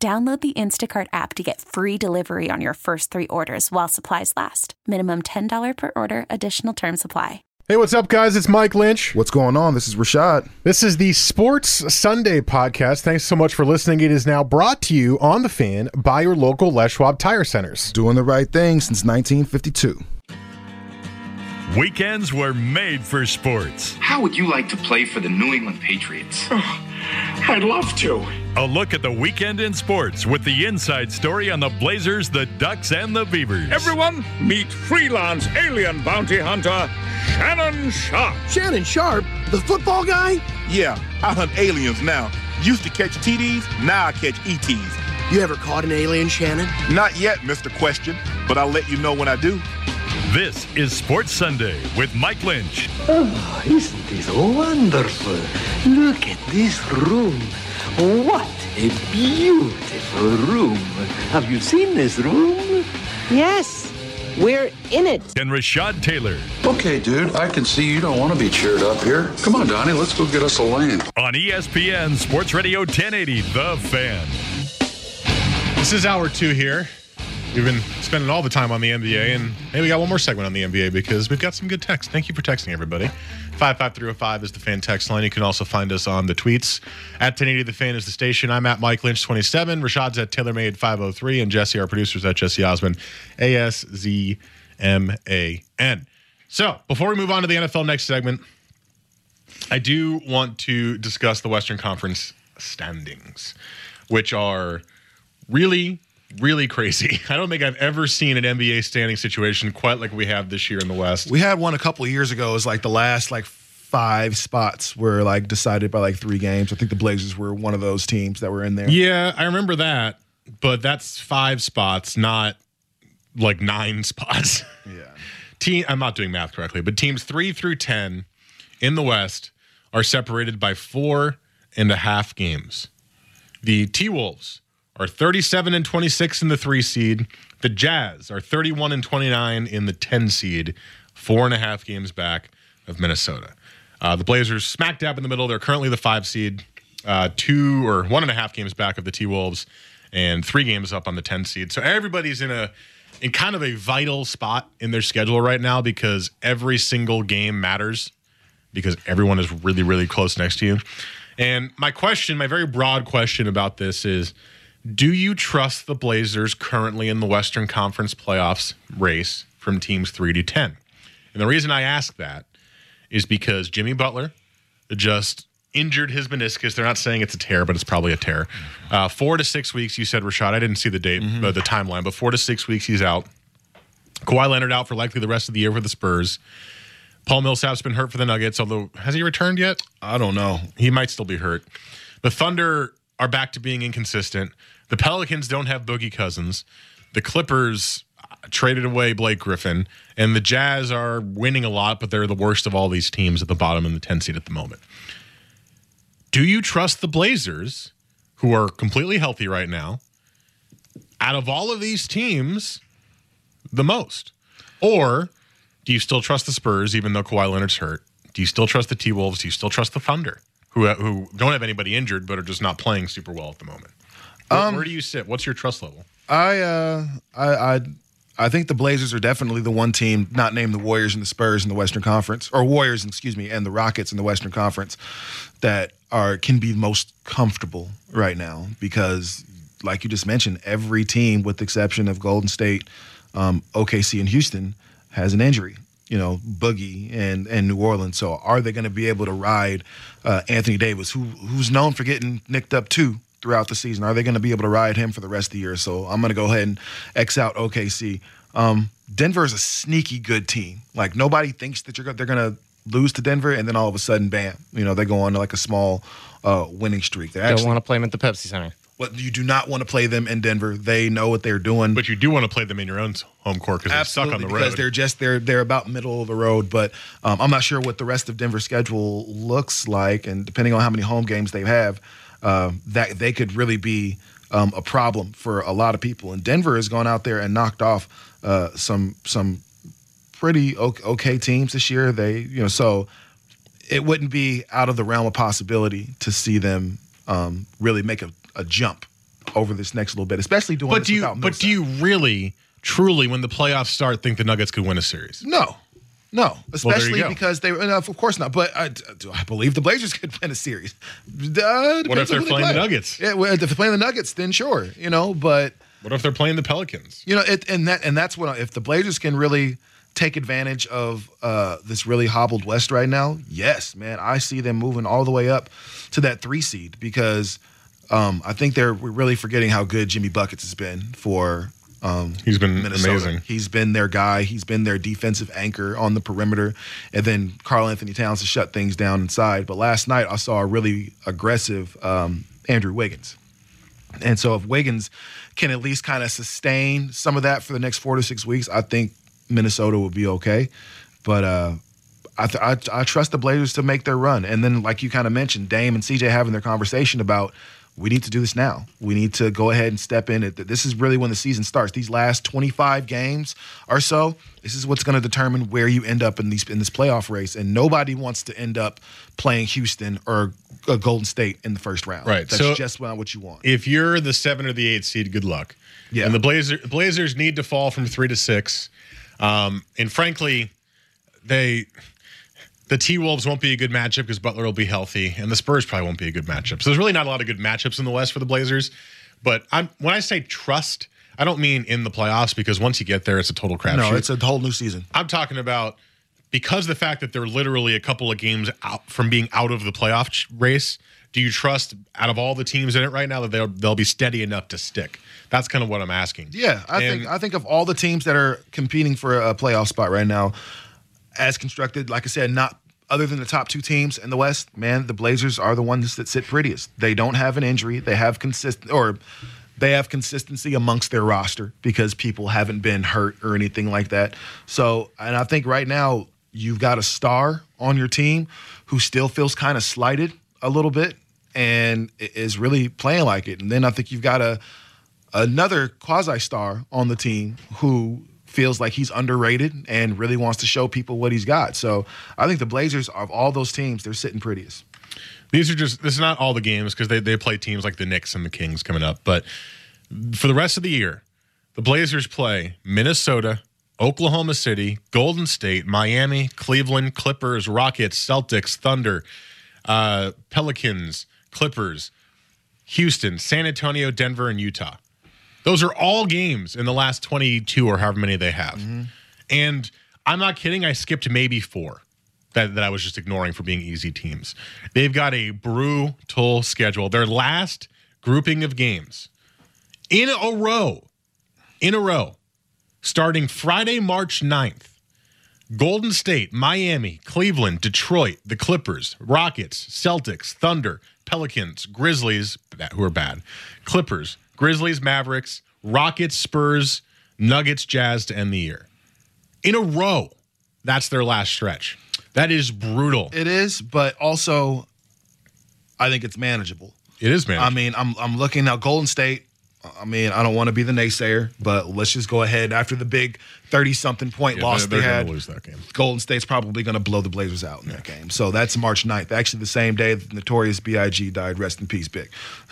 Download the Instacart app to get free delivery on your first three orders while supplies last. Minimum $10 per order, additional term supply. Hey, what's up, guys? It's Mike Lynch. What's going on? This is Rashad. This is the Sports Sunday podcast. Thanks so much for listening. It is now brought to you on the fan by your local Les Schwab Tire Centers. Doing the right thing since 1952. Weekends were made for sports. How would you like to play for the New England Patriots? I'd love to. A look at the weekend in sports with the inside story on the Blazers, the Ducks, and the Beavers. Everyone, meet freelance alien bounty hunter Shannon Sharpe. Shannon Sharpe? The football guy? Yeah, I hunt aliens now. Used to catch TDs, now I catch ETs. You ever caught an alien, Shannon? Not yet, Mr. Question, but I'll let you know when I do. This is Sports Sunday with Mike Lynch. Oh, isn't this wonderful? Look at this room. What a beautiful room. Have you seen this room? Yes, we're in it. And Rashad Taylor. Okay, dude, I can see you don't want to be cheered up here. Come on, Donnie, let's go get us a lane. On ESPN Sports Radio 1080, The Fan. This is hour two here. We've been spending all the time on the NBA, and hey, we got one more segment on the NBA because we've got some good text. Thank you for texting, everybody. 55305 is the fan text line. You can also find us on the tweets. At 1080 The Fan is the station. I'm at Mike Lynch 27. Rashad's at TaylorMade 503. And Jesse, our producer's at Jesse Osman, A S Z M A N. So before we move on to the NFL next segment, I do want to discuss the Western Conference standings, which are really really crazy. I don't think I've ever seen an NBA standing situation quite like we have this year in the West. We had one a couple of years ago. It was like the last like five spots were like decided by like three games. I think the Blazers were one of those teams that were in there. Yeah, I remember that, but that's five spots, not like nine spots. Yeah. Team, I'm not doing math correctly, but teams three through ten in the West are separated by four and a half games. The T Wolves are 37 and 26 in the three seed. The Jazz are 31 and 29 in the 10 seed, four and a half games back of Minnesota. Uh, the Blazers smack dab in the middle. They're currently the five seed, uh, two or one and a half games back of the T Wolves, and three games up on the 10 seed. So everybody's in a in kind of a vital spot in their schedule right now because every single game matters because everyone is really really close next to you. And my question, my very broad question about this is do you trust the Blazers currently in the Western Conference playoffs race from teams 3 to 10? And the reason I ask that is because Jimmy Butler just injured his meniscus. They're not saying it's a tear, but it's probably a tear. Uh, four to six weeks, you said, Rashad. I didn't see the date, uh, the timeline, but four to six weeks he's out. Kawhi Leonard out for likely the rest of the year for the Spurs. Paul Millsap's been hurt for the Nuggets, although has he returned yet? I don't know. He might still be hurt. The Thunder are back to being inconsistent. The Pelicans don't have Boogie Cousins. The Clippers traded away Blake Griffin, and the Jazz are winning a lot, but they're the worst of all these teams at the bottom in the 10 seed at the moment. Do you trust the Blazers, who are completely healthy right now, out of all of these teams, the most? Or do you still trust the Spurs, even though Kawhi Leonard's hurt? Do you still trust the T Wolves? Do you still trust the Thunder, who who don't have anybody injured but are just not playing super well at the moment? Where, Um, where do you sit? What's your trust level? I uh I I I think the Blazers are definitely the one team, not named the Warriors and the Spurs in the Western Conference, or Warriors, excuse me, and the Rockets in the Western Conference, that are can be most comfortable right now because, like you just mentioned, every team, with the exception of Golden State, um, OKC, and Houston, has an injury. You know, Boogie and and New Orleans. So, are they going to be able to ride uh, Anthony Davis, who who's known for getting nicked up too? Throughout the season? Are they going to be able to ride him for the rest of the year? So I'm going to go ahead and X out OKC. Um, Denver is a sneaky good team. Like nobody thinks that you're they're going to lose to Denver, and then all of a sudden, bam, you know they go on to like a small uh, winning streak. They Don't want to play them at the Pepsi Center. What you do not want to play them in Denver. They know what they're doing. But you do want to play them in your own home court because they're stuck on the road. because they're just they're they're about middle of the road. But um, I'm not sure what the rest of Denver's schedule looks like, and depending on how many home games they have, uh, that they could really be um, a problem for a lot of people. And Denver has gone out there and knocked off uh, some some pretty okay, okay teams this year. They you know so it wouldn't be out of the realm of possibility to see them um, really make a, a jump over this next little bit, especially doing but do you but do you really truly when the playoffs start think the Nuggets could win a series? No, no, especially go. because they. uh, Of course not. But I, do I believe the Blazers could win a series. Uh, What if they're on who they playing the. Nuggets? Yeah, well, if they're playing the Nuggets, then sure, you know. But What if they're playing the Pelicans? you know, it, and that and that's what if the Blazers can really take advantage of uh, this really hobbled West right now. Yes, man, I see them moving all the way up to that three seed because um, I think they're really forgetting how good Jimmy buckets has been for. Um, He's been Minnesota. amazing. He's been their guy. He's been their defensive anchor on the perimeter. And then Karl-Anthony Towns has shut things down inside. But last night I saw a really aggressive um, Andrew Wiggins. And so if Wiggins can at least kind of sustain some of that for the next four to six weeks, I think Minnesota will be okay. But uh, I, th- I I trust the Blazers to make their run. And then, like you kind of mentioned, Dame and CJ having their conversation about we need to do this now. We need to go ahead and step in. It. This is really when the season starts. These last 25 games or so, this is what's going to determine where you end up in these in this playoff race. And nobody wants to end up playing Houston or uh, Golden State in the first round. Right, That's so- just not what you want. If you're the seven or the eight seed, good luck. Yeah. And the Blazer, Blazers need to fall from three to six. Um, and frankly, they the T Wolves won't be a good matchup because Butler will be healthy, and the Spurs probably won't be a good matchup. So there's really not a lot of good matchups in the West for the Blazers. But I'm when I say trust, I don't mean in the playoffs because once you get there, it's a total crapshoot. no, it's a whole new season. I'm talking about because the fact that they're literally a couple of games out from being out of the playoff race. Do you trust out of all the teams in it right now that they'll they'll be steady enough to stick? That's kind of what I'm asking. Yeah, I And- think I think of all the teams that are competing for a playoff spot right now, as constructed, like I said, not other than the top two teams in the West, man, the Blazers are the ones that sit prettiest. They don't have an injury. They have consistent or they have consistency amongst their roster because people haven't been hurt or anything like that. So, and I think right now you've got a star on your team who still feels kind of slighted a little bit and is really playing like it. And then I think you've got a another quasi star on the team who feels like he's underrated and really wants to show people what he's got. So I think the Blazers of all those teams, they're sitting prettiest. These are just this is not all the games because they they play teams like the Knicks and the Kings coming up. But for the rest of the year, the Blazers play Minnesota, Oklahoma City, Golden State, Miami, Cleveland, Clippers, Rockets, Celtics, Thunder, uh, Pelicans, Clippers, Houston, San Antonio, Denver, and Utah. Those are all games in the last 22 or however many they have. Mm-hmm. And I'm not kidding, I skipped maybe four that, that I was just ignoring for being easy teams. They've got a brutal schedule. Their last grouping of games in a row, in a row, starting Friday, March 9th. Golden State, Miami, Cleveland, Detroit, the Clippers, Rockets, Celtics, Thunder, Pelicans, Grizzlies, who are bad, Clippers, Grizzlies, Mavericks, Rockets, Spurs, Nuggets, Jazz to end the year. In a row. That's their last stretch. That is brutal. It is, but also I think it's manageable. It is, man. I mean, I'm I'm looking now. Golden State. I mean, I don't want to be the naysayer, but let's just go ahead after the big thirty-something point Yeah, loss they had. lose that game. Golden State's probably going to blow the Blazers out in that game. So that's March 9th. Actually, the same day that Notorious B.I.G. died. Rest in peace, Big.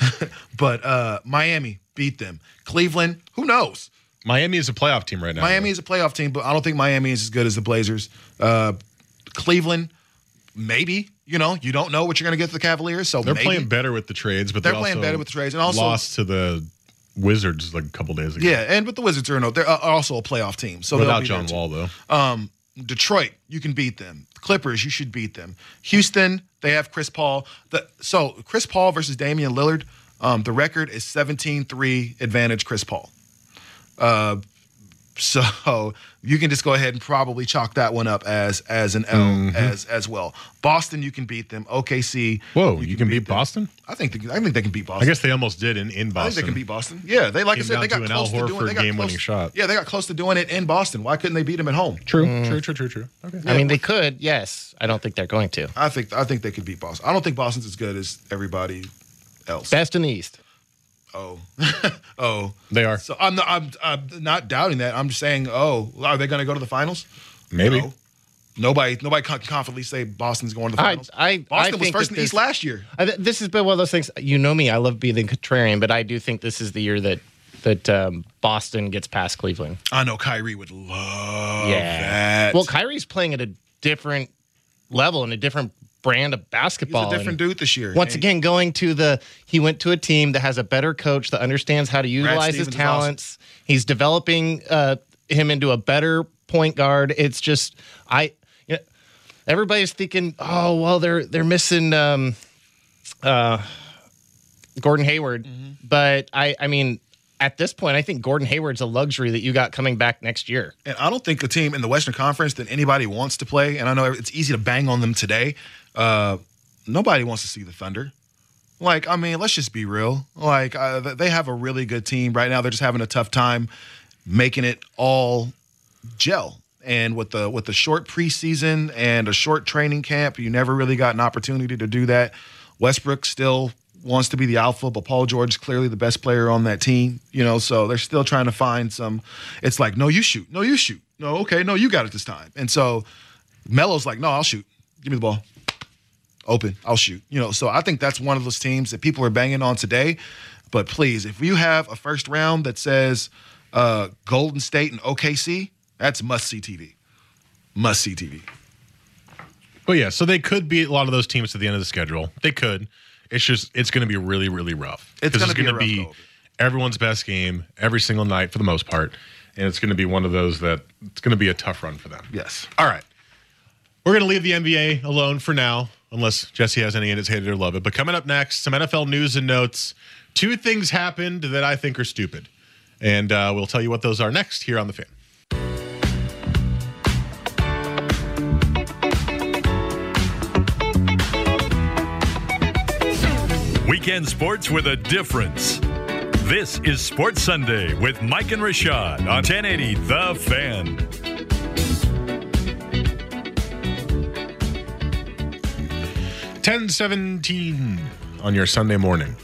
but uh, Miami beat them. Cleveland, who knows? Miami is a playoff team right now. Miami is a playoff team, but I don't think Miami is as good as the Blazers. Uh, Cleveland, maybe. You know, you don't know what you're going to get to the Cavaliers. So They're maybe. playing better with the trades, but They're they playing better with the trades, and also- lost to the Wizards like a couple days ago. Yeah, and but the Wizards are no, they're uh, also a playoff team. So without John. Wall though. Um, Detroit, you can beat them. Clippers, you should beat them. Houston, they have Chris Paul. The, so Chris Paul versus Damian Lillard, um, the record is 17-3 advantage Chris Paul. Uh, So you can just go ahead and probably chalk that one up as as an L Mm-hmm. as as well. Boston, you can beat them. OKC, Whoa, you, can, beat, them. Boston? I think they, I think they can beat Boston. I guess they almost did in, in Boston. I think Boston. they can beat Boston. Yeah, they like Came I said, down they got to an Al close to doing. Horford They got game-winning close, shot. Yeah, they got close to doing it in Boston. Why couldn't they beat them at home? True, true, true, true, true. Okay. I mean, they could. Yes, I don't think they're going to. I think I think they could beat Boston. I don't think Boston's as good as everybody else. Best in the East. Oh, oh, They are. So I'm not, I'm, I'm not doubting that. I'm just saying, oh, are they going to go to the finals? Maybe. No. Nobody, nobody can confidently say Boston's going to the finals. I, Boston I was first in the East last year. I, th- this has been one of those things. You know me. I love being the contrarian, but I do think this is the year that that um, Boston gets past Cleveland. I know Kyrie would love yeah. that. Well, Kyrie's playing at a different level and a different brand of he's basketball. a different and dude this year. Once And again, going to the he went to a team that has a better coach that understands how to utilize his talents. He's developing uh, him into a better point guard. It's just I. You know, everybody's thinking, oh well, they're they're missing um, uh, Gordon Hayward, Mm-hmm. but I I mean. At this point, I think Gordon Hayward's a luxury that you got coming back next year. And I don't think a team in the Western Conference that anybody wants to play, and I know it's easy to bang on them today. Uh, nobody wants to see the Thunder. Like, I mean, let's just be real. Like, uh, they have a really good team right now. They're just having a tough time making it all gel. And with the with the short preseason and a short training camp, you never really got an opportunity to do that. Westbrook still wants to be the alpha, but Paul George is clearly the best player on that team. You know, so they're still trying to find some. It's like, no, you shoot, no, you shoot, no, okay, no, you got it this time. And so Melo's like, no, I'll shoot. Give me the ball. Open, I'll shoot. You know, so I think that's one of those teams that people are banging on today. But please, if you have a first round that says uh, Golden State and OKC, that's must see TV. Must see TV. But yeah, so they could beat a lot of those teams at the end of the schedule. They could. It's just it's going to be really really rough. It's 'Cause gonna be gonna be go of it. everyone's best game every single night for the most part, and it's going to be one of those that it's going to be a tough run for them. Yes. All right, we're going to leave the NBA alone for now, unless Jesse has any in his hate it or love it. But coming up next, some NFL news and notes. Two things happened that I think are stupid, and uh, we'll tell you what those are next here on the fan. Weekend sports with a difference. This is Sports Sunday with Mike and Rashad on 1080 The Fan. Ten seventeen on your Sunday morning.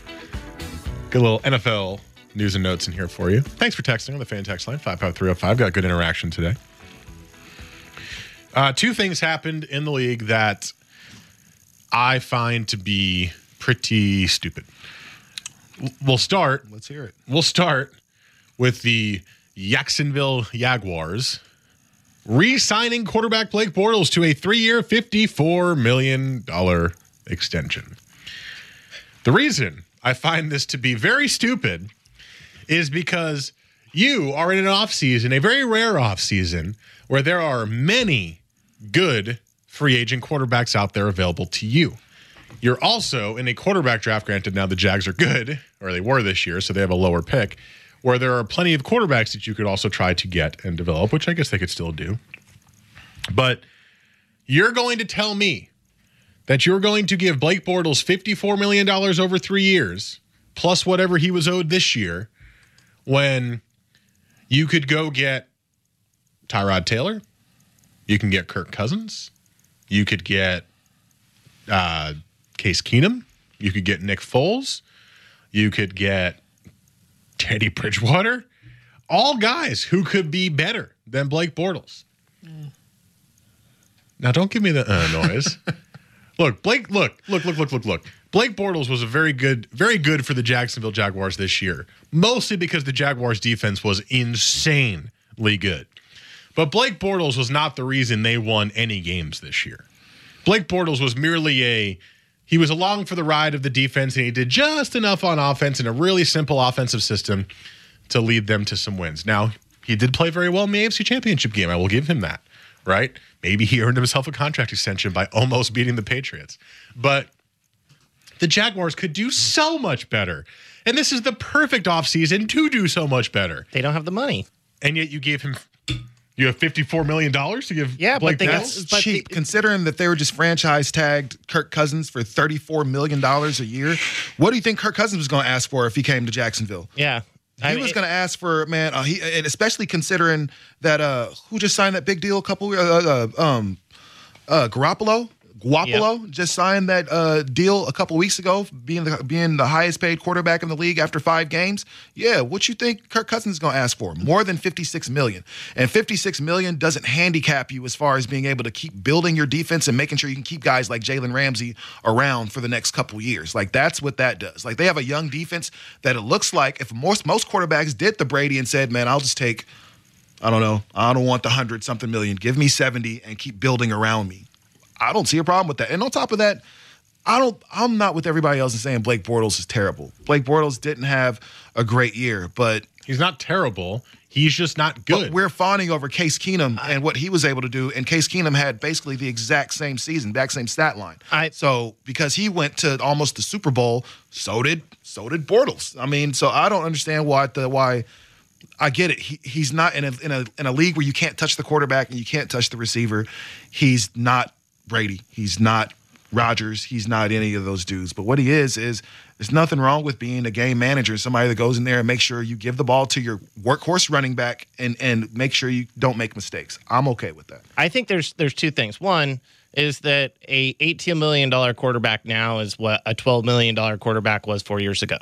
Good little NFL news and notes in here for you. Thanks for texting on the fan text line 55305. Got good interaction today. Uh, two things happened in the league that I find to be pretty stupid. We'll start. Let's hear it. We'll start with the Jacksonville Jaguars re-signing quarterback Blake Bortles to a three-year, fifty-four million dollar extension. The reason I find this to be very stupid is because you are in an offseason, a very rare offseason, where there are many good free agent quarterbacks out there available to you. You're also in a quarterback draft. Granted, now the Jags are good, or they were this year, so they have a lower pick, where there are plenty of quarterbacks that you could also try to get and develop, which I guess they could still do. But you're going to tell me that you're going to give Blake Bortles $54 million over three years, plus whatever he was owed this year, when you could go get Tyrod Taylor, you can get Kirk Cousins, you could get uh, Case Keenum, you could get Nick Foles, you could get Teddy Bridgewater, all guys who could be better than Blake Bortles. Now, don't give me the uh, noise. look, Blake, look, look, look, look, look, look. Blake Bortles was a very good, very good for the Jacksonville Jaguars this year, mostly because the Jaguars defense was insanely good. But Blake Bortles was not the reason they won any games this year. Blake Bortles was merely a he was along for the ride of the defense and he did just enough on offense in a really simple offensive system to lead them to some wins. Now, he did play very well in the AFC Championship game. I will give him that, right? Maybe he earned himself a contract extension by almost beating the Patriots. But the Jaguars could do so much better. And this is the perfect offseason to do so much better. They don't have the money. and yet you gave him you have fifty four million dollars to give. Yeah, but Blake they got- Bortles? That's But cheap the- considering that they were just franchise tagged Kirk Cousins for $34 million a year. What do you think Kirk Cousins was going to ask for if he came to Jacksonville? Yeah. He I was going to ask for man, uh, he and especially considering that uh, who just signed that big deal a couple uh, uh, um uh, Garoppolo. Garoppolo just signed that uh, deal a couple weeks ago, being the being the highest paid quarterback in the league after five games. Yeah, what you think Kirk Cousins is going to ask for? More than fifty six million, and fifty six million doesn't handicap you as far as being able to keep building your defense and making sure you can keep guys like Jalen Ramsey around for the next couple years. Like that's what that does. Like they have a young defense that it looks like if most most quarterbacks did the Brady and said, "Man, I'll just take." I don't know. I don't want the hundred something million. Give me 70 and keep building around me. I don't see a problem with that. And on top of that, I don't I'm not with everybody else in saying Blake Bortles is terrible. Blake Bortles didn't have a great year, but He's not terrible. He's just not but good. we're fawning over Case Keenum and what he was able to do. And Case Keenum had basically the exact same season, exact same stat line. I- so because he went to almost the Super Bowl, so did so did Bortles. I mean, so I don't understand why the why. I get it. He, he's not in a in a in a league where you can't touch the quarterback and you can't touch the receiver. He's not Brady. He's not Rodgers. He's not any of those dudes. But what he is is there's nothing wrong with being a game manager, somebody that goes in there and makes sure you give the ball to your workhorse running back and and make sure you don't make mistakes. I'm okay with that. I think there's there's two things. One is that a 18 million dollar quarterback now is what a 12 million dollar quarterback was four years ago.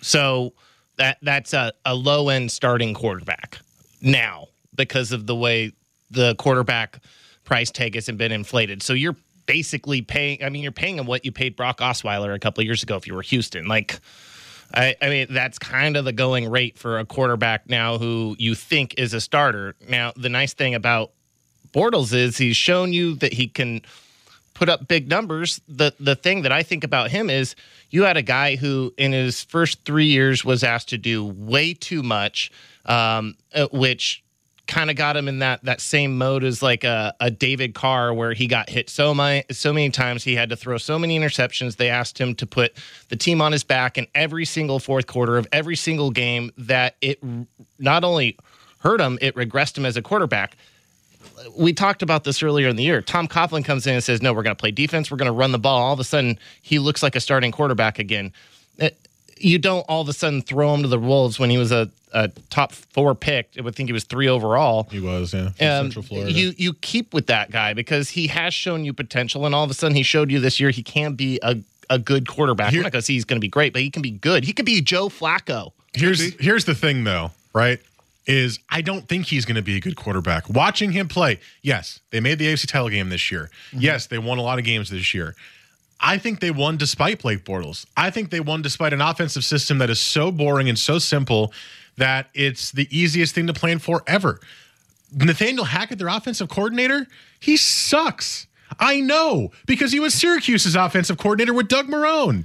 So that that's a, a low end starting quarterback now because of the way the quarterback price tag hasn't been inflated. So you're basically paying. I mean, you're paying him what you paid Brock Osweiler a couple of years ago if you were Houston. Like. I, I mean, that's kind of the going rate for a quarterback now who you think is a starter. Now, the nice thing about Bortles is he's shown you that he can put up big numbers. The the thing that I think about him is you had a guy who in his first three years was asked to do way too much, um, uh, which kind of got him in that that same mode as like a, a David Carr where he got hit so many so many times he had to throw so many interceptions they asked him to put the team on his back in every single fourth quarter of every single game that it not only hurt him it regressed him as a quarterback we talked about this earlier in the year. Tom Coughlin comes in and says, "No, we're going to play defense. We're going to run the ball." All of a sudden, he looks like a starting quarterback again. It- you don't all of a sudden throw him to the wolves when he was a, a top four pick. I would think he was three overall. he was, yeah. from Um, Central Florida. you you keep with that guy because he has shown you potential, and all of a sudden he showed you this year he can be a a good quarterback. Here- I'm not going to say he's going to be great, but he can be good. He could be Joe Flacco. here's here's the thing though, right? Is I don't think he's going to be a good quarterback. Watching him play, yes, they made the AFC title game this year. Yes, they won a lot of games this year. I think they won despite Blake Bortles. I think they won despite an offensive system that is so boring and so simple that it's the easiest thing to plan for ever. Nathaniel Hackett, their offensive coordinator, he sucks. I know because he was Syracuse's offensive coordinator with Doug Marrone.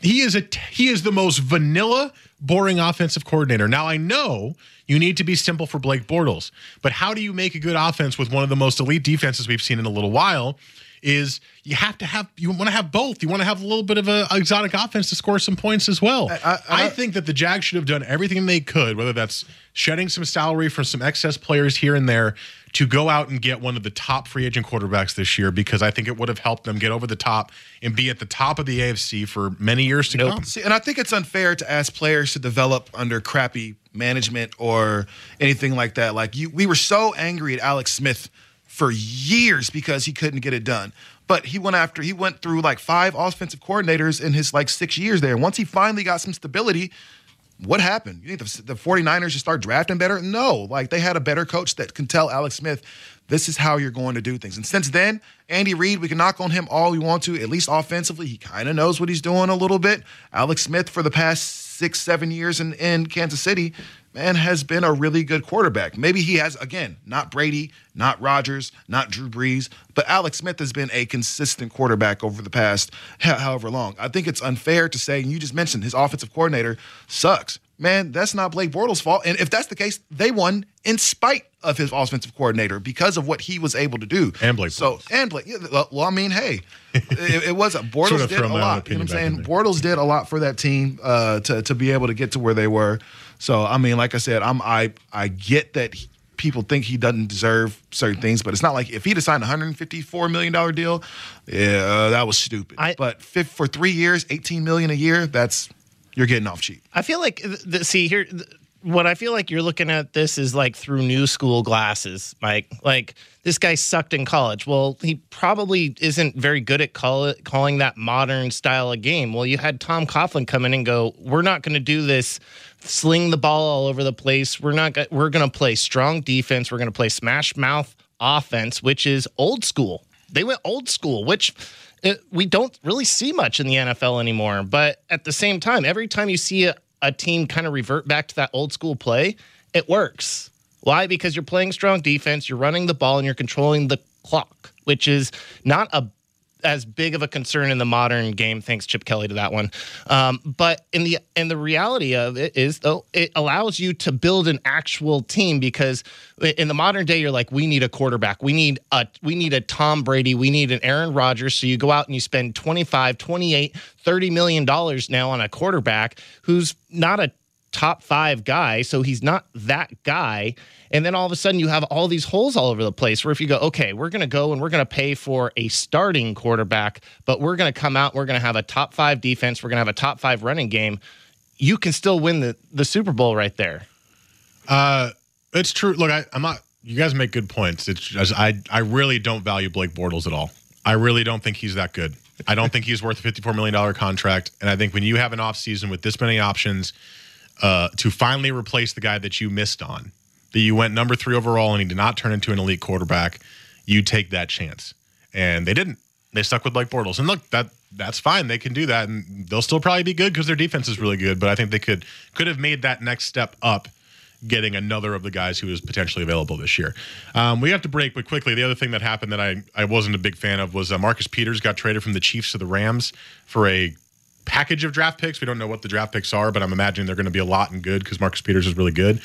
He is a he is the most vanilla, boring offensive coordinator. Now I know you need to be simple for Blake Bortles, but how do you make a good offense with one of the most elite defenses we've seen in a little while? Is you have to have you want to have both. You want to have a little bit of a exotic offense to score some points as well. I, I- I- think that the Jags should have done everything they could, whether that's shedding some salary from some excess players here and there, to go out and get one of the top free agent quarterbacks this year because I think it would have helped them get over the top and be at the top of the AFC for many years to come. See, and I think it's unfair to ask players to develop under crappy management or anything like that. Like you, we were so angry at Alex Smith for years because he couldn't get it done. But he went after he went through like five offensive coordinators in his like six years there. Once he finally got some stability, what happened? You think the, the 49ers should start drafting better? No. Like they had a better coach that can tell Alex Smith, this is how you're going to do things. And since then, Andy Reid, we can knock on him all we want to, at least offensively. He kind of knows what he's doing a little bit. Alex Smith, for the past six, seven years in, in Kansas City, man, has been a really good quarterback. Maybe he has, again, not Brady, not Rodgers, not Drew Brees, but Alex Smith has been a consistent quarterback over the past however long. I think it's unfair to say, and you just mentioned his offensive coordinator sucks. Man, that's not Blake Bortles' fault. And if that's the case, they won in spite of his offensive coordinator because of what he was able to do. And Blake So, and Blake, well, I mean, hey, it, it was Bortles Sort of did a lot. You know what I'm saying? Bortles did a lot for that team uh, to to be able to get to where they were. So I mean, like I said, I'm I I get that he, people think he doesn't deserve certain things, but it's not like if he'd have signed a 154 million dollar deal, yeah, that was stupid. I- but for three years, 18 million a year, that's you're getting off cheap. I feel like th- th- see here th- what I feel like you're looking at this is like through new school glasses, Mike. Like this guy sucked in college. Well, he probably isn't very good at call it, calling that modern style of game. Well, you had Tom Coughlin come in and go, "We're not going to do this sling the ball all over the place. We're not we're going to play strong defense. We're going to play smash mouth offense, which is old school. They went old school, which uh, we don't really see much in the NFL anymore. But at the same time, every time you see a, a team kind of revert back to that old school play, it works. Why? Because you're playing strong defense, you're running the ball, and you're controlling the clock, which is not a as big of a concern in the modern game. Thanks, Chip Kelly, to that one. Um, but in the in the reality of it is though it allows you to build an actual team because in the modern day you're like we need a quarterback, we need a we need a Tom Brady, we need an Aaron Rodgers. So you go out and you spend 25, 28, 30 million dollars now on a quarterback who's not a top five guy, so he's not that guy. And then all of a sudden, you have all these holes all over the place. Where if you go, okay, we're going to go and we're going to pay for a starting quarterback, but we're going to come out, we're going to have a top five defense, we're going to have a top five running game. You can still win the the Super Bowl right there. Uh, it's true. Look, I, I'm not. You guys make good points. It's just, I I really don't value Blake Bortles at all. I really don't think he's that good. I don't think he's worth a 54 million dollar contract. And I think when you have an offseason with this many options uh, to finally replace the guy that you missed on, that you went number three overall and he did not turn into an elite quarterback, you take that chance. And they didn't. They stuck with Blake Bortles. And look, that that's fine. They can do that, and they'll still probably be good because their defense is really good. But I think they could could have made that next step up getting another of the guys who is potentially available this year. Um, we have to break, but quickly, the other thing that happened that I, I wasn't a big fan of was uh, Marcus Peters got traded from the Chiefs to the Rams for a package of draft picks. We don't know what the draft picks are, but I'm imagining they're going to be a lot and good because Marcus Peters is really good.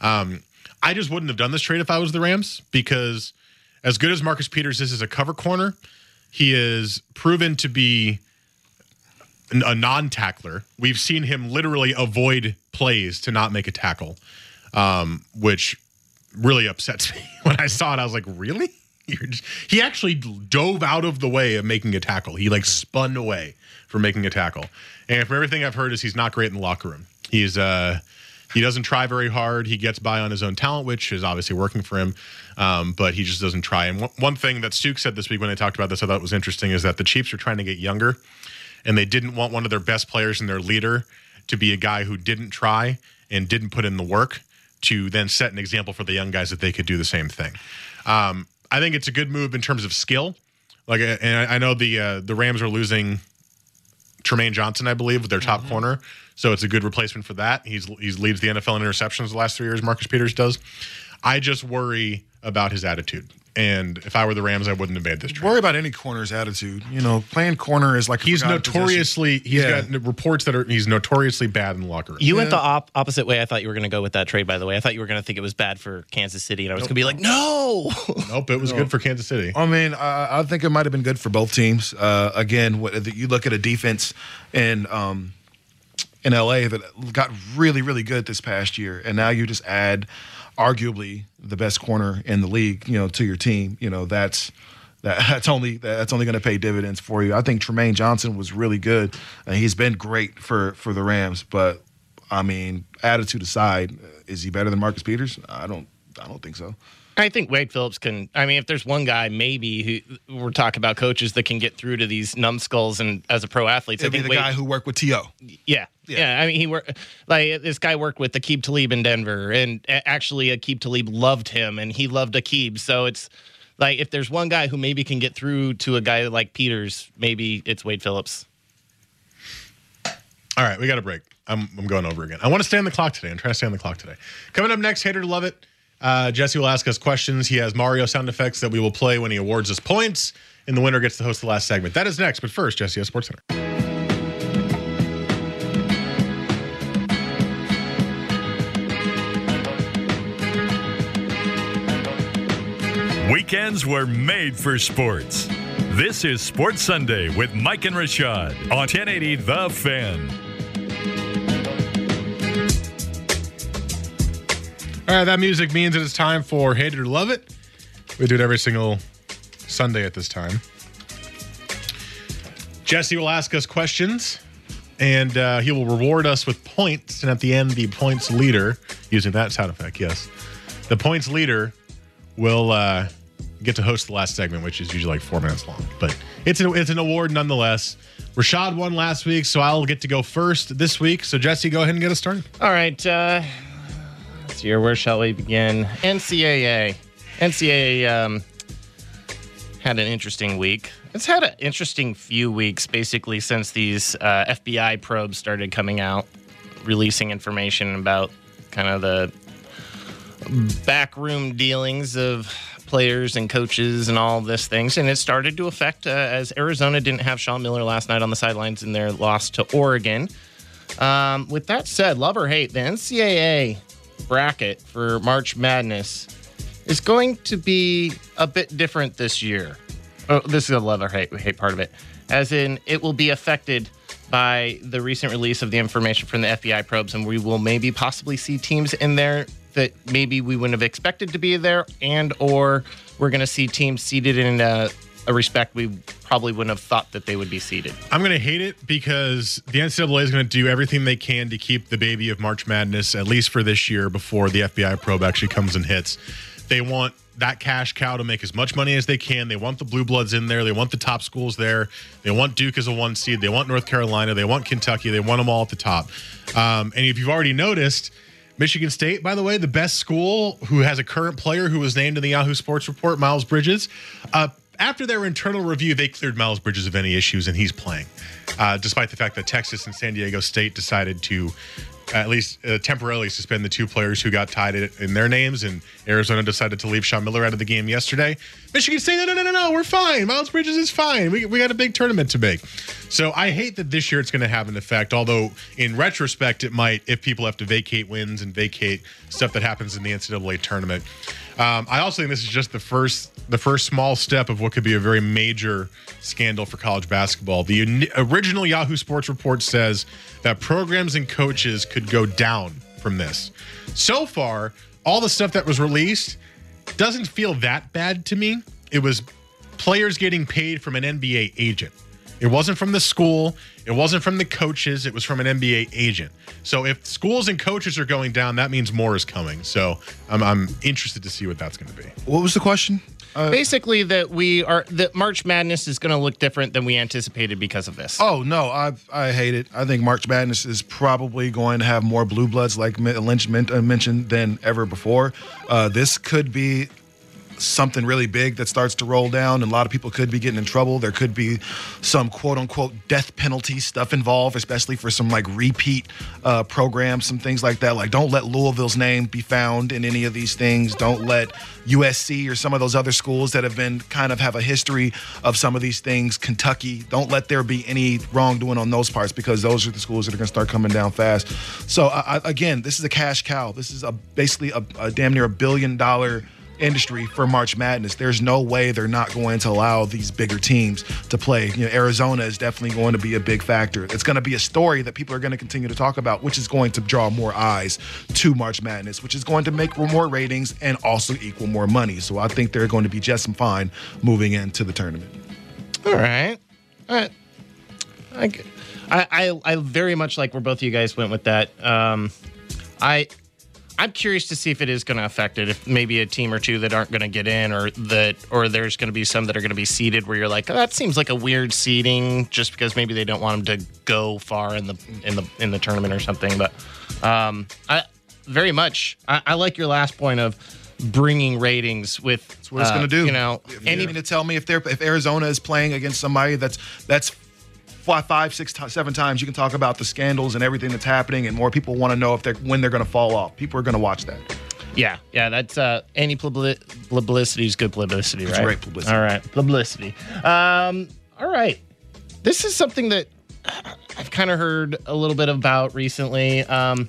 Um, I just wouldn't have done this trade if I was the Rams because as good as Marcus Peters is as a cover corner, he is proven to be a non-tackler. We've seen him literally avoid plays to not make a tackle, um, which really upsets me. When I saw it, I was like, "Really?" He actually dove out of the way of making a tackle. He like spun away from making a tackle. And from everything I've heard, is he's not great in the locker room. He's uh, he doesn't try very hard. He gets by on his own talent, which is obviously working for him. Um, but he just doesn't try. And one, thing that Stuk said this week when they talked about this, I thought was interesting, is that the Chiefs are trying to get younger and they didn't want one of their best players and their leader to be a guy who didn't try and didn't put in the work to then set an example for the young guys that they could do the same thing. Um, I think it's a good move in terms of skill. Like, and I know the uh, the Rams are losing Trumaine Johnson, I believe, with their top mm-hmm. corner, so it's a good replacement for that. He's he's leads the NFL in interceptions the last three years. Marcus Peters does. I just worry about his attitude. And if I were the Rams, I wouldn't have made this trade. Worry about any corner's attitude. You know, playing corner is like a He's forgotten position. notoriously he's Yeah. got reports that are he's notoriously bad in the locker room. You went the op- opposite way. I thought you were going to go with that trade. By the way, I thought you were going to think it was bad for Kansas City, and I was going to be like, no. Nope, it was good for Kansas City. I mean, I, I think it might have been good for both teams. Uh, again, what, you look at a defense in um, in LA that got really, really good this past year, and now you just add arguably the best corner in the league, you know, to your team. You know, that's that, that's only that's only going to pay dividends for you. I think Trumaine Johnson was really good, and he's been great for for the Rams. But I mean, attitude aside, is he better than Marcus Peters? I don't I don't think so. I think Wade Phillips can. I mean, if there's one guy, maybe who we're talking about coaches that can get through to these numbskulls and as a pro athlete, I think the Wade, guy who worked with To. Yeah, yeah. I mean, he worked like this guy worked with Aqib Talib in Denver, and actually Aqib Talib loved him, and he loved Aqib. So it's like if there's one guy who maybe can get through to a guy like Peters, maybe it's Wade Phillips. All right, we got a break. I'm, I'm going over again. I want to stay on the clock today. I'm trying to stay on the clock today. Coming up next, hater to love it. Uh, Jesse will ask us questions. He has Mario sound effects that we will play when he awards us points, and the winner gets to host the last segment. That is next. But first, Jesse has Sports Center. Weekends were made for sports. This is Sports Sunday with Mike and Rashad on 1080 The Fan. All right, that music means it's time for Hate It or Love It. We do it every single Sunday at this time. Jesse will ask us questions, and uh, he will reward us with points. And at the end, the points leader, using that sound effect, yes, the points leader will uh, get to host the last segment, which is usually like four minutes long. But it's an, it's an award nonetheless. Rashad won last week, so I'll get to go first this week. So Jesse, go ahead and get us started. All right. Uh, see here. Where shall we begin? NCAA. NCAA um, had an interesting week. It's had an interesting few weeks, basically, since these uh, FBI probes started coming out, releasing information about kind of the backroom dealings of players and coaches and all this things. And it started to affect uh, as Arizona didn't have Sean Miller last night on the sidelines in their loss to Oregon. Um, with that said, love or hate, the NCAA bracket for March Madness is going to be a bit different this year. Oh, this is a love or hate, hate part of it. As in, it will be affected by the recent release of the information from the FBI probes, and we will maybe possibly see teams in there that maybe we wouldn't have expected to be there, and or we're going to see teams seated in a, a, respect we probably wouldn't have thought that they would be seated. I'm going to hate it because the NCAA is going to do everything they can to keep the baby of March Madness at least for this year before the FBI probe actually comes and hits. They want that cash cow to make as much money as they can. They want the blue bloods in there. They want the top schools there. They want Duke as a one seed. They want North Carolina. They want Kentucky. They want them all at the top. Um, and if you've already noticed, Michigan State, by the way, the best school who has a current player who was named in the Yahoo Sports Report, Miles Bridges. Uh, after their internal review, they cleared Miles Bridges of any issues, and he's playing, uh, despite the fact that Texas and San Diego State decided to at least uh, temporarily suspend the two players who got tied in their names, and Arizona decided to leave Sean Miller out of the game yesterday. Michigan State, no, no, no, no, no, we're fine. Miles Bridges is fine. We, we got a big tournament to make. So I hate that this year it's going to have an effect, although in retrospect, it might if people have to vacate wins and vacate stuff that happens in the NCAA tournament. Um, I also think this is just the first the first small step of what could be a very major scandal for college basketball. The original Yahoo Sports report says that programs and coaches could go down from this. So far, all the stuff that was released doesn't feel that bad to me. It was players getting paid from an NBA agent. It wasn't from the school. It wasn't from the coaches. It was from an NBA agent. So if schools and coaches are going down, that means more is coming. So I'm, I'm interested to see what that's going to be. What was the question? Uh, Basically, that we are that March Madness is going to look different than we anticipated because of this. Oh no, I I hate it. I think March Madness is probably going to have more blue bloods, like Lynch uh, mentioned, than ever before. Uh, this could be something really big that starts to roll down, and a lot of people could be getting in trouble. There could be some quote unquote death penalty stuff involved, especially for some like repeat uh, programs, some things like that. Like, don't let Louisville's name be found in any of these things. Don't let USC or some of those other schools that have been kind of have a history of some of these things, Kentucky, don't let there be any wrongdoing on those parts because those are the schools that are going to start coming down fast. So, I, again, this is a cash cow. This is a basically a, a damn near a billion dollar industry for March Madness. There's no way they're not going to allow these bigger teams to play. You know, Arizona is definitely going to be a big factor. It's going to be a story that people are going to continue to talk about, which is going to draw more eyes to March Madness, which is going to make more ratings and also equal more money. So I think they're going to be just fine moving into the tournament. All right. All right. I, I, I very much like where both of you guys went with that. Um, I I'm curious to see if it is going to affect it. If maybe a team or two that aren't going to get in, or that, or there's going to be some that are going to be seeded where you're like, oh, that seems like a weird seeding, just because maybe they don't want them to go far in the in the in the tournament or something. But um, I very much I, I like your last point of bringing ratings with that's what it's uh, going to do. You know, any to tell me if they're if Arizona is playing against somebody that's that's five, six, seven times, you can talk about the scandals and everything that's happening, and more people want to know if they're when they're going to fall off. People are going to watch that. Yeah, yeah, that's uh, any publicity is good publicity, right? It's great publicity. All right, publicity. Um, all right, this is something that I've kind of heard a little bit about recently. Um,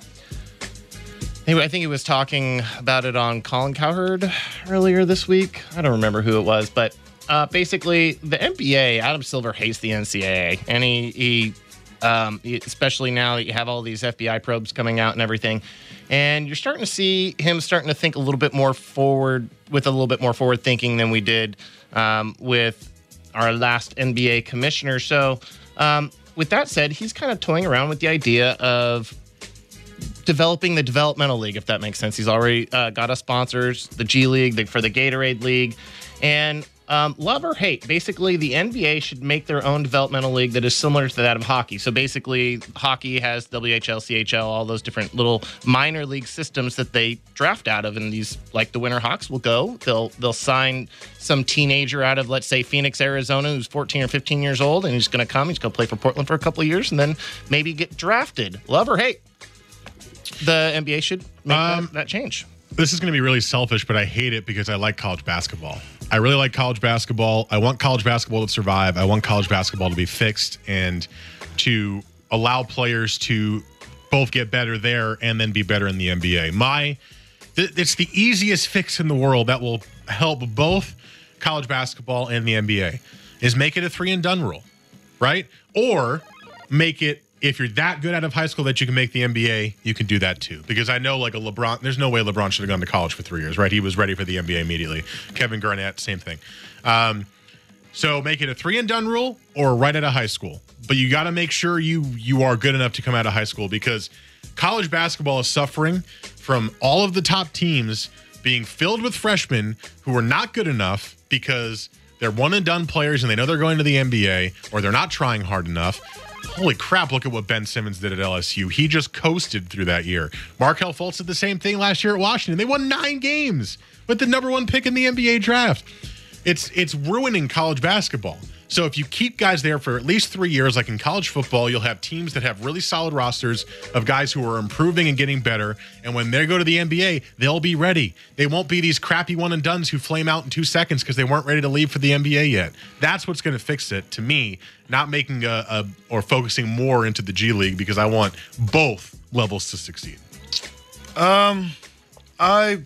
Anyway, I think he was talking about it on Colin Cowherd earlier this week. I don't remember who it was, but uh, basically, the NBA, Adam Silver hates the NCAA, and he, he um, especially now that you have all these FBI probes coming out and everything. And you're starting to see him starting to think a little bit more forward with a little bit more forward thinking than we did um, with our last NBA commissioner. So, um, with that said, he's kind of toying around with the idea of developing the developmental league, if that makes sense. He's already uh, got us sponsors, the G League the, for the Gatorade League, and um, love or hate, basically the NBA should make their own developmental league that is similar to that of hockey. So basically, hockey has WHL, CHL, all those different little minor league systems that they draft out of, and these like the Winterhawks will go. They'll they'll sign some teenager out of let's say Phoenix, Arizona, who's 14 or 15 years old, and he's going to come. He's going to play for Portland for a couple of years, and then maybe get drafted. Love or hate, the NBA should make um, that, that change. This is going to be really selfish, but I hate it because I like college basketball. I really like college basketball. I want college basketball to survive. I want college basketball to be fixed and to allow players to both get better there and then be better in the NBA. My th- it's the easiest fix in the world that will help both college basketball and the NBA is make it a 3 and done rule, right? Or make it if you're that good out of high school that you can make the NBA, you can do that too. Because I know like a LeBron, there's no way LeBron should have gone to college for three years, right? He was ready for the NBA immediately. Kevin Garnett, same thing. Um, so make it a three and done rule or right out of high school. But you got to make sure you you are good enough to come out of high school because college basketball is suffering from all of the top teams being filled with freshmen who are not good enough because they're one and done players and they know they're going to the NBA or they're not trying hard enough Holy crap, look at what Ben Simmons did at LSU. He just coasted through that year. Markelle Fultz did the same thing last year at Washington. They won nine games with the number one pick in the NBA draft. It's it's ruining college basketball. So if you keep guys there for at least three years, like in college football, you'll have teams that have really solid rosters of guys who are improving and getting better. And when they go to the NBA, they'll be ready. They won't be these crappy one and duns who flame out in two seconds because they weren't ready to leave for the NBA yet. That's what's going to fix it to me, not making a, a or focusing more into the G League because I want both levels to succeed. Um, I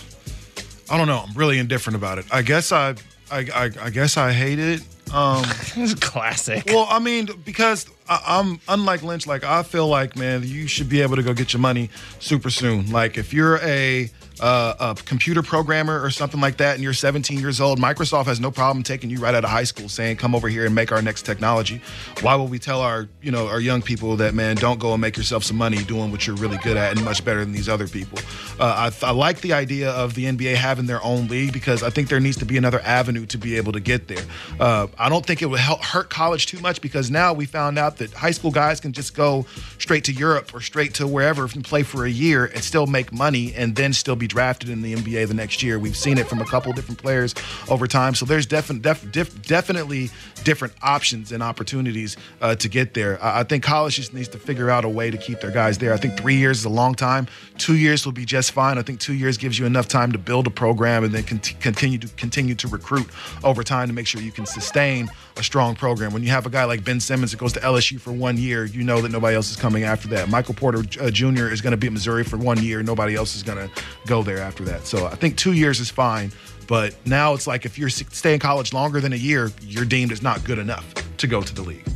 I don't know. I'm really indifferent about it. I guess I I, I, I guess I hate it. Um, it's classic. Well, I mean, because I, am unlike Lynch. Like I feel like, man, you should be able to go get your money super soon. Like if you're a uh, a computer programmer or something like that, and you're 17 years old, Microsoft has no problem taking you right out of high school, saying, "Come over here and make our next technology." Why would we tell our, you know, our young people that, man, don't go and make yourself some money doing what you're really good at and much better than these other people? Uh, I, I like the idea of the NBA having their own league because I think there needs to be another avenue to be able to get there. Uh, I don't think it would help hurt college too much because now we found out that high school guys can just go straight to Europe or straight to wherever and play for a year and still make money and then still be drafted in the NBA the next year. We've seen it from a couple different players over time. So there's definitely def- def- definitely different options and opportunities uh, to get there. I-, I think college just needs to figure out a way to keep their guys there. I think three years is a long time. Two years will be just fine. I think two years gives you enough time to build a program and then con- continue to continue to recruit over time to make sure you can sustain a strong program. When you have a guy like Ben Simmons that goes to LSU for one year, you know that nobody else is coming after that. Michael Porter uh, Jr. is going to be at Missouri for one year. Nobody else is going to go there after that. So I think two years is fine. But now it's like if you're staying in college longer than a year, you're deemed as not good enough to go to the league.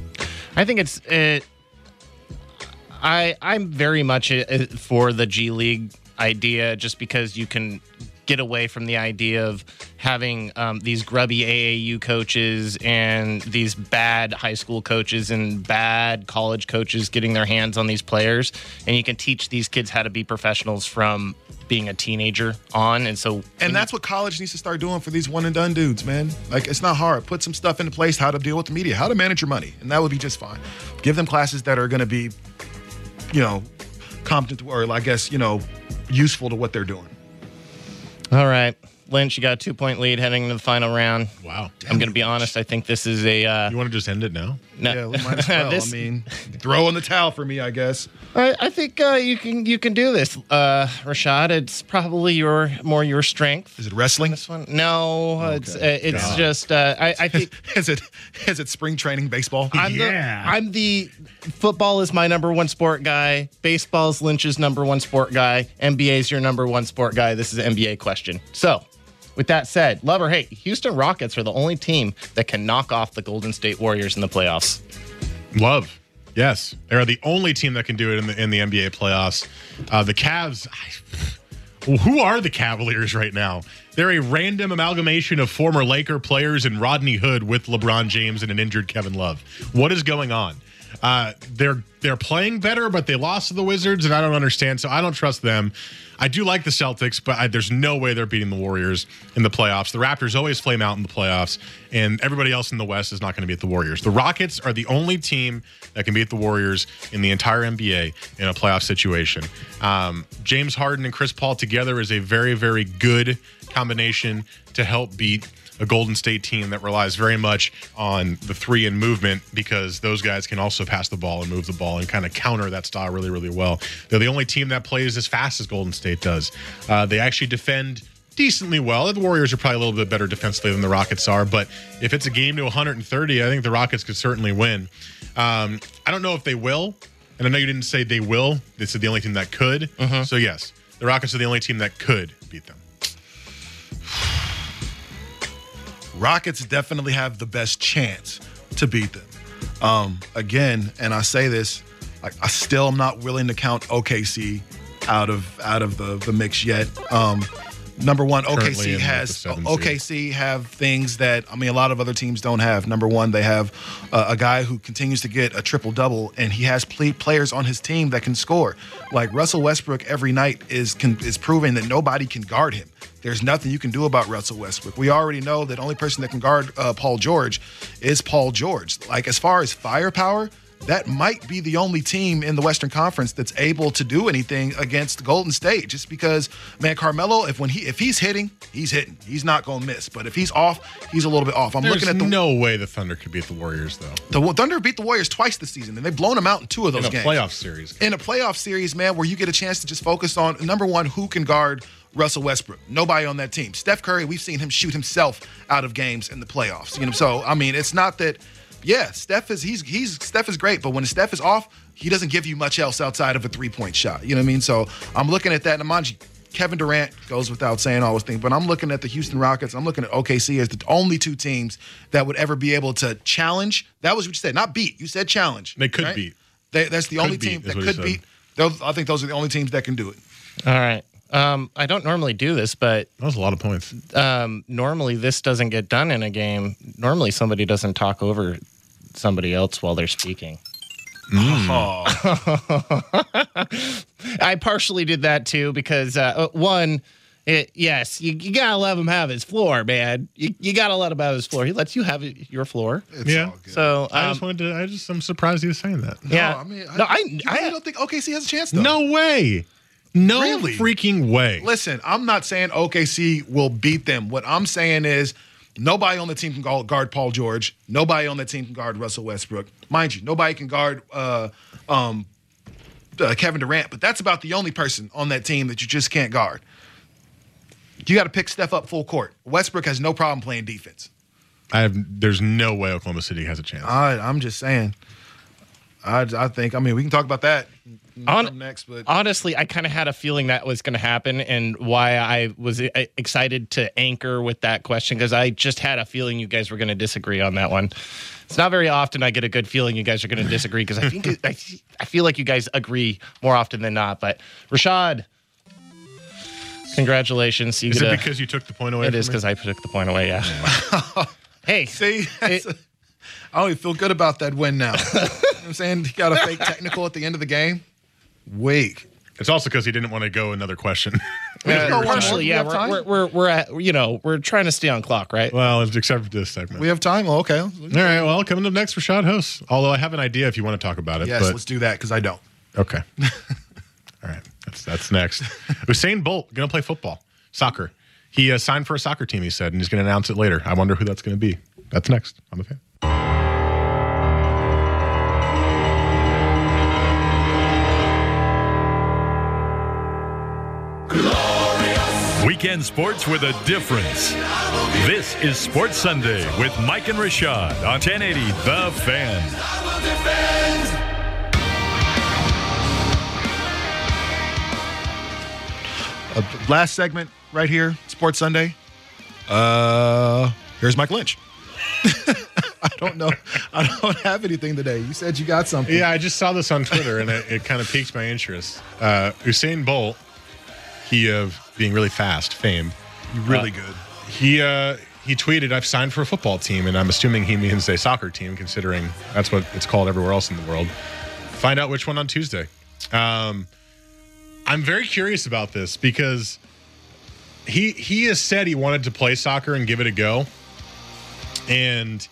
I think it's it. I I'm very much uh, for the G League idea, just because you can get away from the idea of having um, these grubby AAU coaches and these bad high school coaches and bad college coaches getting their hands on these players. And you can teach these kids how to be professionals from being a teenager on. And so, and that's what college needs to start doing for these one and done dudes, man. Like, it's not hard. Put some stuff into place how to deal with the media, how to manage your money, and that would be just fine. Give them classes that are going to be, you know, competent or I guess, you know, useful to what they're doing. All right. Lynch, you got a two point lead heading into the final round. Wow. I'm going to be honest. I think this is a. Uh, you want to just end it now? No. Yeah, we might as well. this, I mean, throw in the towel for me, I guess. I, I think uh, you can you can do this, uh, Rashad. It's probably your more your strength. Is it wrestling? This one? No, okay. it's uh, it's God. just. Uh, I, I think. is it is it spring training baseball? I'm yeah. The, I'm the football is my number one sport guy. Baseball is Lynch's number one sport guy. NBA is your number one sport guy. This is an NBA question. So with that said, love or hate, Houston Rockets are the only team that can knock off the Golden State Warriors in the playoffs. Love. Yes, they are the only team that can do it in the in the NBA playoffs. Uh, the Cavs. I, who are the Cavaliers right now? They're a random amalgamation of former Laker players and Rodney Hood with LeBron James and an injured Kevin Love. What is going on? Uh, they're they're playing better, but they lost to the Wizards, and I don't understand. So I don't trust them. I do like the Celtics, but I, there's no way they're beating the Warriors in the playoffs. The Raptors always flame out in the playoffs, and everybody else in the West is not going to beat the Warriors. The Rockets are the only team that can beat the Warriors in the entire NBA in a playoff situation. Um, James Harden and Chris Paul together is a very, very good combination to help beat a Golden State team that relies very much on the three and movement because those guys can also pass the ball and move the ball and kind of counter that style really, really well. They're the only team that plays as fast as Golden State does. Uh, they actually defend decently well. The Warriors are probably a little bit better defensively than the Rockets are, but if it's a game to 130, I think the Rockets could certainly win. Um, I don't know if they will, and I know you didn't say they will. This is the only team that could. So yes, the Rockets are the only team that could beat them. Rockets definitely have the best chance to beat them. Um, again, and I say this, I, I still am not willing to count OKC out of out of the the mix yet. Um, number one, OKC has seed. OKC have things that I mean a lot of other teams don't have. Number one, they have uh, a guy who continues to get a triple double, and he has ple- players on his team that can score. Like Russell Westbrook, every night is can, is proving that nobody can guard him. There's nothing you can do about Russell Westbrook. We already know that only person that can guard uh, Paul George is Paul George. Like as far as firepower, that might be the only team in the Western Conference that's able to do anything against Golden State. Just because, man, Carmelo, if when he if he's hitting, he's hitting. He's not gonna miss. But if he's off, he's a little bit off. I'm There's looking at the no way the Thunder could beat the Warriors though. the Thunder beat the Warriors twice this season, and they've blown them out in two of those In a games. playoff series. In a playoff series, man, where you get a chance to just focus on number one, who can guard Russell Westbrook. Nobody on that team. Steph Curry, we've seen him shoot himself out of games in the playoffs. You know, so I mean, it's not that. Yeah, Steph is he's he's Steph is great, but when Steph is off, he doesn't give you much else outside of a three point shot. You know what I mean? So I'm looking at that, and mind you, Kevin Durant goes without saying all those things, but I'm looking at the Houston Rockets. I'm looking at OKC as the only two teams that would ever be able to challenge. That was what you said, not beat. You said challenge. They could right? beat. They, that's the Could only beat, team that could beat. Those, I think those are the only teams that can do it. All right. Um, I don't normally do this, but That was a lot of points. um, normally this doesn't get done in a game. Normally somebody doesn't talk over somebody else while they're speaking. I partially did that too because uh, uh, one, it, yes, you, you gotta let him have his floor, man. You, you gotta let him have his floor. He lets you have your floor. yeah. So I um, just wanted to. I just. I'm surprised he was saying that. yeah, No, I mean, I, no, I, you I, don't think OKC has a chance though. No way. No Really? freaking way. Listen, I'm not saying OKC will beat them. What I'm saying is nobody on the team can guard Paul George. Nobody on the team can guard Russell Westbrook. Mind you, nobody can guard uh, um, uh, Kevin Durant, but that's about the only person on that team that you just can't guard. You got to pick Steph up full court. Westbrook has no problem playing defense. I have. There's no way Oklahoma City has a chance. I, I'm just saying. I, I think. I mean, we can talk about that Mm, on- next, but honestly, I kind of had a feeling that was going to happen, and why I was excited to anchor with that question because I just had a feeling you guys were going to disagree on that one. It's not very often I get a good feeling you guys are going to disagree because I think it- I, I feel like you guys agree more often than not. But Rashad, congratulations! You is it a- because you took the point away? it from is because I took the point away. Yeah. hey, See, that's a- I don't even feel good about that win now. you know what I'm saying? He got a fake technical at the end of the game. Weak. It's also because he didn't want to go another question. uh, go one partially, We yeah, have we're, we're, we're we're at you know we're trying to stay on clock, right? well, except for this segment. We have time. Oh, okay. All right. Well, coming up next, Rashad hosts. Although I have an idea if you want to talk about it. Yes, but let's do that because I don't. Okay. All right. That's that's next. Usain Bolt going to play football, soccer. He uh, signed for a soccer team. He said, and he's going to announce it later. I wonder who that's going to be. That's next on the fan. Weekend sports with a difference. This is Sports Sunday with Mike and Rashad on 1080 The Fan. Uh, last segment right here, Sports Sunday. Uh, here's Mike Lynch. I don't know. I don't have anything today. You said you got something. Yeah, I just saw this on Twitter and it, it kind of piqued my interest. Uh, Usain Bolt, he of being really fast, famed, really uh, good. He uh, he tweeted, "I've signed for a football team," and I'm assuming he means a soccer team, considering that's what it's called everywhere else in the world. Find out which one on Tuesday. Um, I'm very curious about this because he he has said he wanted to play soccer and give it a go, and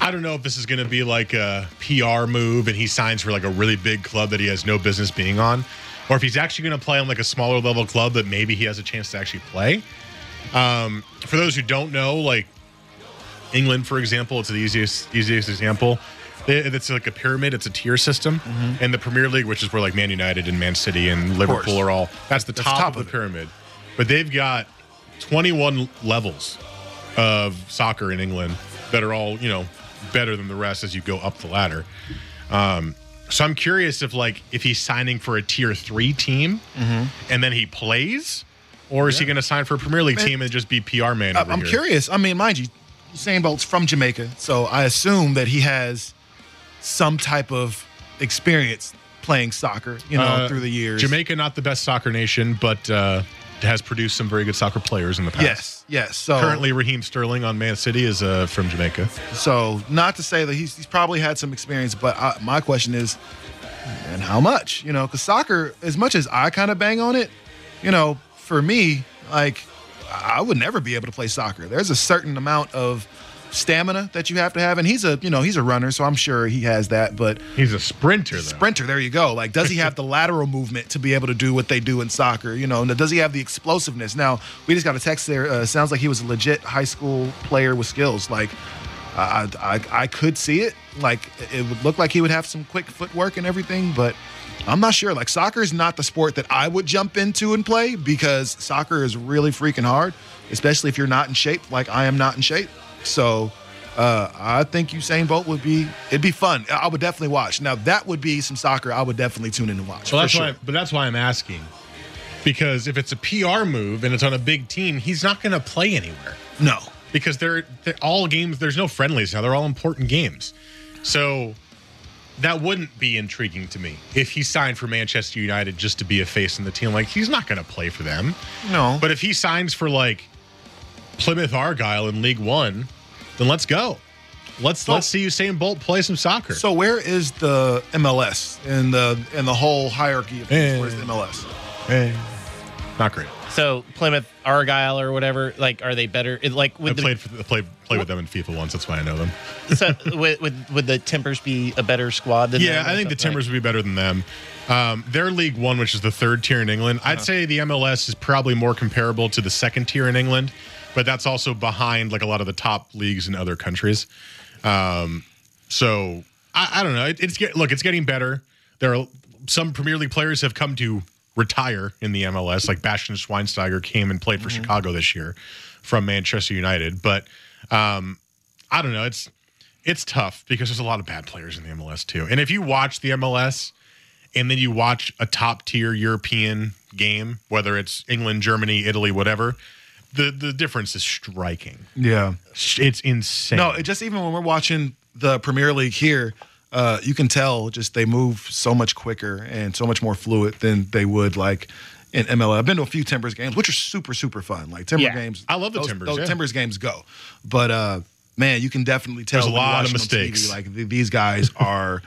I don't know if this is going to be like a PR move and he signs for like a really big club that he has no business being on, or if he's actually going to play on like a smaller level club that maybe he has a chance to actually play. Um, for those who don't know, like England, for example, it's the easiest easiest example. It- It's like a pyramid. It's a tier system, and the Premier League, which is where like Man United and Man City and Liverpool are all. That's the That's top, top of the of pyramid, but they've got 21 levels of soccer in England that are all you know better than the rest as you go up the ladder. Um, so I'm curious if like if he's signing for a tier three team and then he plays, or is he going to sign for a Premier League Man, team and just be PR man? I'm here? curious. I mean, mind you, Usain Bolt's from Jamaica, so I assume that he has some type of experience playing soccer, you know, Uh, through the years. Jamaica, not the best soccer nation, but uh, has produced some very good soccer players in the past. Yes, yes. So Currently, Raheem Sterling on Man City is uh, from Jamaica. So, not to say that he's, he's probably had some experience, but I, my question is, and how much? You know, because soccer, as much as I kind of bang on it, you know, for me, like, I would never be able to play soccer. There's a certain amount of stamina that you have to have, and he's a, you know, he's a runner, so I'm sure he has that. But he's a sprinter, though. Sprinter, there you go. Like, does he have the lateral movement to be able to do what they do in soccer? You know, and does he have the explosiveness? Now, we just got a text there. Uh, sounds like he was a legit high school player with skills. Like, I, I, I could see it. Like, it would look like he would have some quick footwork and everything, but I'm not sure. Like, soccer is not the sport that I would jump into and play because soccer is really freaking hard, especially if you're not in shape, like I am not in shape. So, uh, I think Usain Bolt would be. It'd be fun. I would definitely watch. Now that would be some soccer. I would definitely tune in and watch. Well, that's sure. why, but that's why I'm asking, because if it's a PR move and it's on a big team, he's not going to play anywhere. No, because they're, they're all games. There's no friendlies now. They're all important games. So that wouldn't be intriguing to me if he signed for Manchester United just to be a face in the team. Like he's not going to play for them. No. But if he signs for like Plymouth Argyle in League One, then let's go. Let's let's see Usain Bolt play some soccer. So where is the MLS in the in the whole hierarchy of things? Eh. Where's the MLS? Not great. So Plymouth Argyle or whatever, like, are they better? It, like, I would the, played for, I played played with them in FIFA once. That's why I know them. so, would, would would the Timbers be a better squad than? Yeah, them or I think the something? Timbers would be better than them. Um, their League One, which is the third tier in England, I'd Uh-huh. say the MLS is probably more comparable to the second tier in England, but that's also behind like a lot of the top leagues in other countries. Um, so I, I don't know. It, it's get, look, it's getting better. There are some Premier League players have come to retire in the MLS, like Bastian Schweinsteiger came and played for Mm-hmm. Chicago this year from Manchester United. But um, I don't know. It's it's tough because there's a lot of bad players in the MLS too. And if you watch the MLS and then you watch a top tier European game, whether it's England, Germany, Italy, whatever, the the difference is striking. Yeah. It's insane. No, it just even when we're watching the Premier League here, uh, you can tell just they move so much quicker and so much more fluid than they would like in MLL. I've been to a few Timbers games, which are super super fun. Like Timber Yeah. games, I love the those, Timbers, Those yeah. Timbers games go, but uh, man, you can definitely tell There's a lot of them on TV, mistakes. like th- these guys are.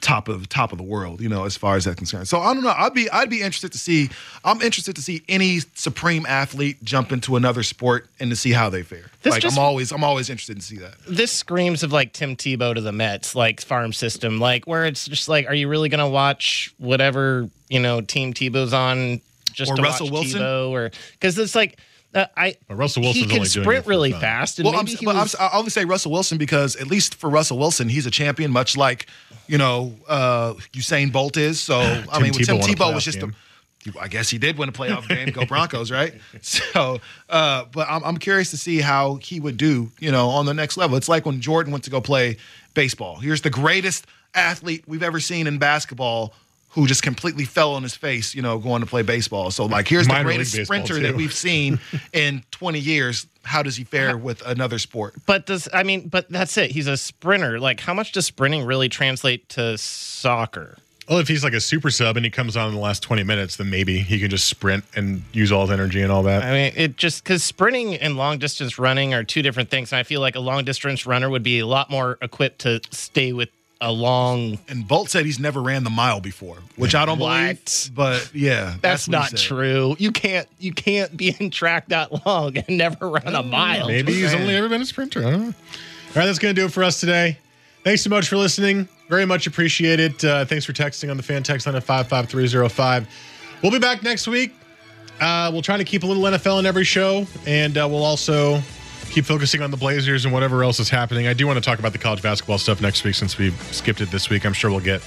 Top of top of the world, you know, as far as that's concerned. So I don't know. I'd be I'd be interested to see. I'm interested to see any supreme athlete jump into another sport and to see how they fare. This like just- I'm always I'm always interested to see that. This screams of like Tim Tebow to the Mets, like farm system, like where it's just like, are you really going to watch whatever you know team Tebow's on just Or to Russell watch Wilson? Tebow, or because it's like uh, I But Russell he can only sprint it really fun. fast, and Well, I'm, maybe he but I'm, was, I only say Russell Wilson because at least for Russell Wilson, he's a champion, much like you know uh, Usain Bolt is. So I mean, Tebow Tim Tebow was just game. a. I guess he did win a playoff game. Go Broncos, right? So, uh, but I'm, I'm curious to see how he would do, you know, on the next level. It's like when Jordan went to go play baseball. Here's the greatest athlete we've ever seen in basketball who just completely fell on his face, you know, going to play baseball. So like, here's Minor the greatest sprinter too. that we've seen in 20 years. How does he fare with another sport? But does I mean, but that's it. He's a sprinter. Like, how much does sprinting really translate to soccer? Well, if he's like a super sub and he comes on in the last 20 minutes, then maybe he can just sprint and use all his energy and all that. I mean, it just because sprinting and long distance running are two different things. And I feel like a long distance runner would be a lot more equipped to stay with a long. And Bolt said he's never ran the mile before, which I don't believe. But yeah, That's, what he not true. You can't you can't be in track that long and never run a mile. Maybe he's only ever been a sprinter. I don't know. All right, that's going to do it for us today. Thanks so much for listening. Very much appreciate it. Uh, thanks for texting on the fan text line at 55305. We'll be back next week. Uh, we'll try to keep a little NFL in every show, and uh, we'll also keep focusing on the Blazers and whatever else is happening. I do want to talk about the college basketball stuff next week since we skipped it this week. I'm sure we'll get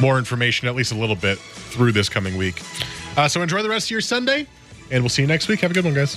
more information, at least a little bit, through this coming week. Uh, so enjoy the rest of your Sunday, and we'll see you next week. Have a good one, guys.